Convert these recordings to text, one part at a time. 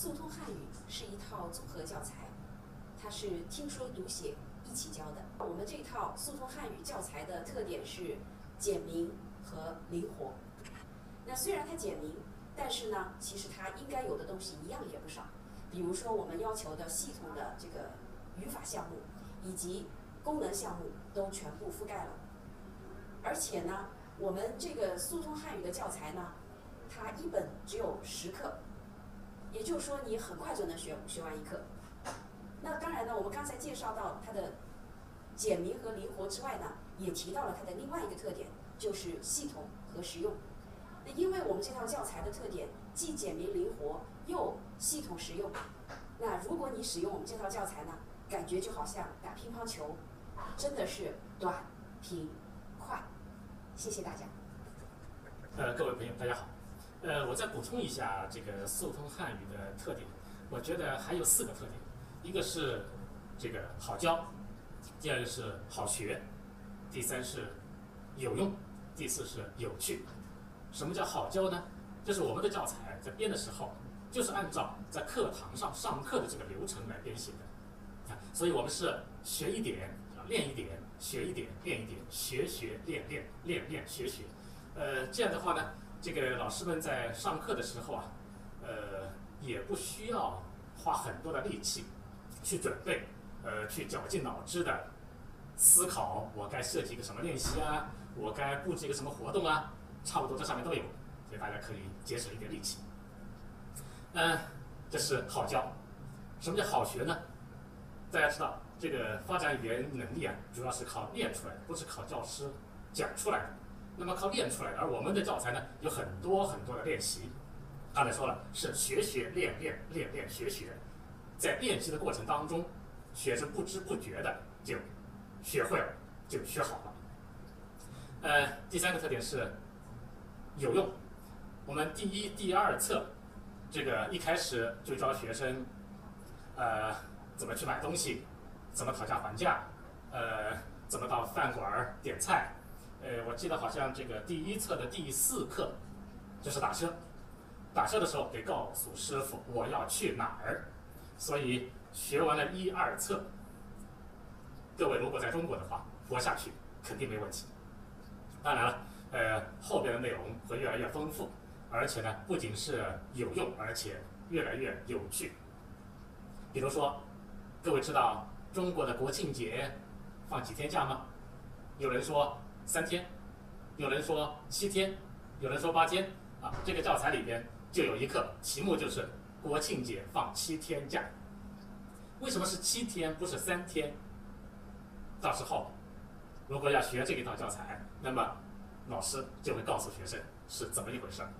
速通汉语是一套综合教材，它是听说读写一起教的。我们这套速通汉语教材的特点是简明和灵活。那虽然它简明，但是呢，其实它应该有的东西一样也不少。比如说我们要求的系统的这个语法项目以及功能项目都全部覆盖了。而且呢，我们这个速通汉语的教材呢，它一本只有十课，也就是说你很快就能学学完一课。那当然呢，我们刚才介绍到它的简明和灵活之外呢，也提到了它的另外一个特点，就是系统和实用。那因为我们这套教材的特点既简明灵活又系统实用，那如果你使用我们这套教材呢，感觉就好像打乒乓球，真的是短平快。谢谢大家。呃，各位朋友，大家好。呃，我再补充一下这个速通汉语的特点，我觉得还有四个特点，一个是这个好教，第二个是好学，第三是有用，第四是有趣。什么叫好教呢？就是我们的教材在编的时候，就是按照在课堂上上课的这个流程来编写的，所以我们是学一点，练一点，学一点，练一点，学学练练，练练学学，呃，这样的话呢，这个老师们在上课的时候啊，呃，也不需要花很多的力气去准备，呃，去绞尽脑汁的思考我该设计一个什么练习啊，我该布置一个什么活动啊。差不多这上面都有，所以大家可以节省一点力气。嗯，这是好教。什么叫好学呢？大家知道，这个发展语言能力啊，主要是靠练出来的，不是靠教师讲出来的。那么靠练出来的，而我们的教材呢，有很多很多的练习。刚才说了，是学学练练练练学学，在练习的过程当中，学生不知不觉的就学会了，就学好了。呃，第三个特点是。有用。我们第一、第二册，这个一开始就教学生，呃，怎么去买东西，怎么讨价还价，呃，怎么到饭馆点菜。呃，我记得好像这个第一册的第四课就是打车，打车的时候得告诉师傅我要去哪儿。所以学完了一二册，各位如果在中国的话，活下去肯定没问题。当然了。呃，后边的内容会越来越丰富，而且呢，不仅是有用，而且越来越有趣。比如说，各位知道中国的国庆节放几天假吗？有人说三天，有人说七天，有人说八天。啊，这个教材里边就有一课，题目就是国庆节放七天假。为什么是七天，不是三天？到时候如果要学这一套教材，那么。老师就会告诉学生是怎么一回事儿，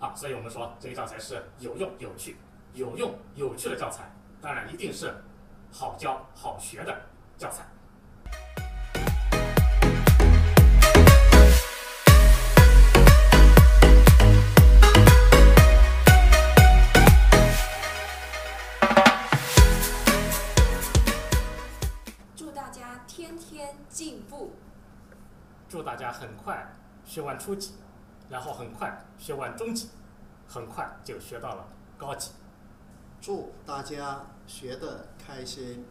啊，所以我们说这个教材是有用、有趣、有用、有趣的教材，当然一定是好教、好学的教材。祝大家很快学完初级，然后很快学完中级，很快就学到了高级。祝大家学的开心。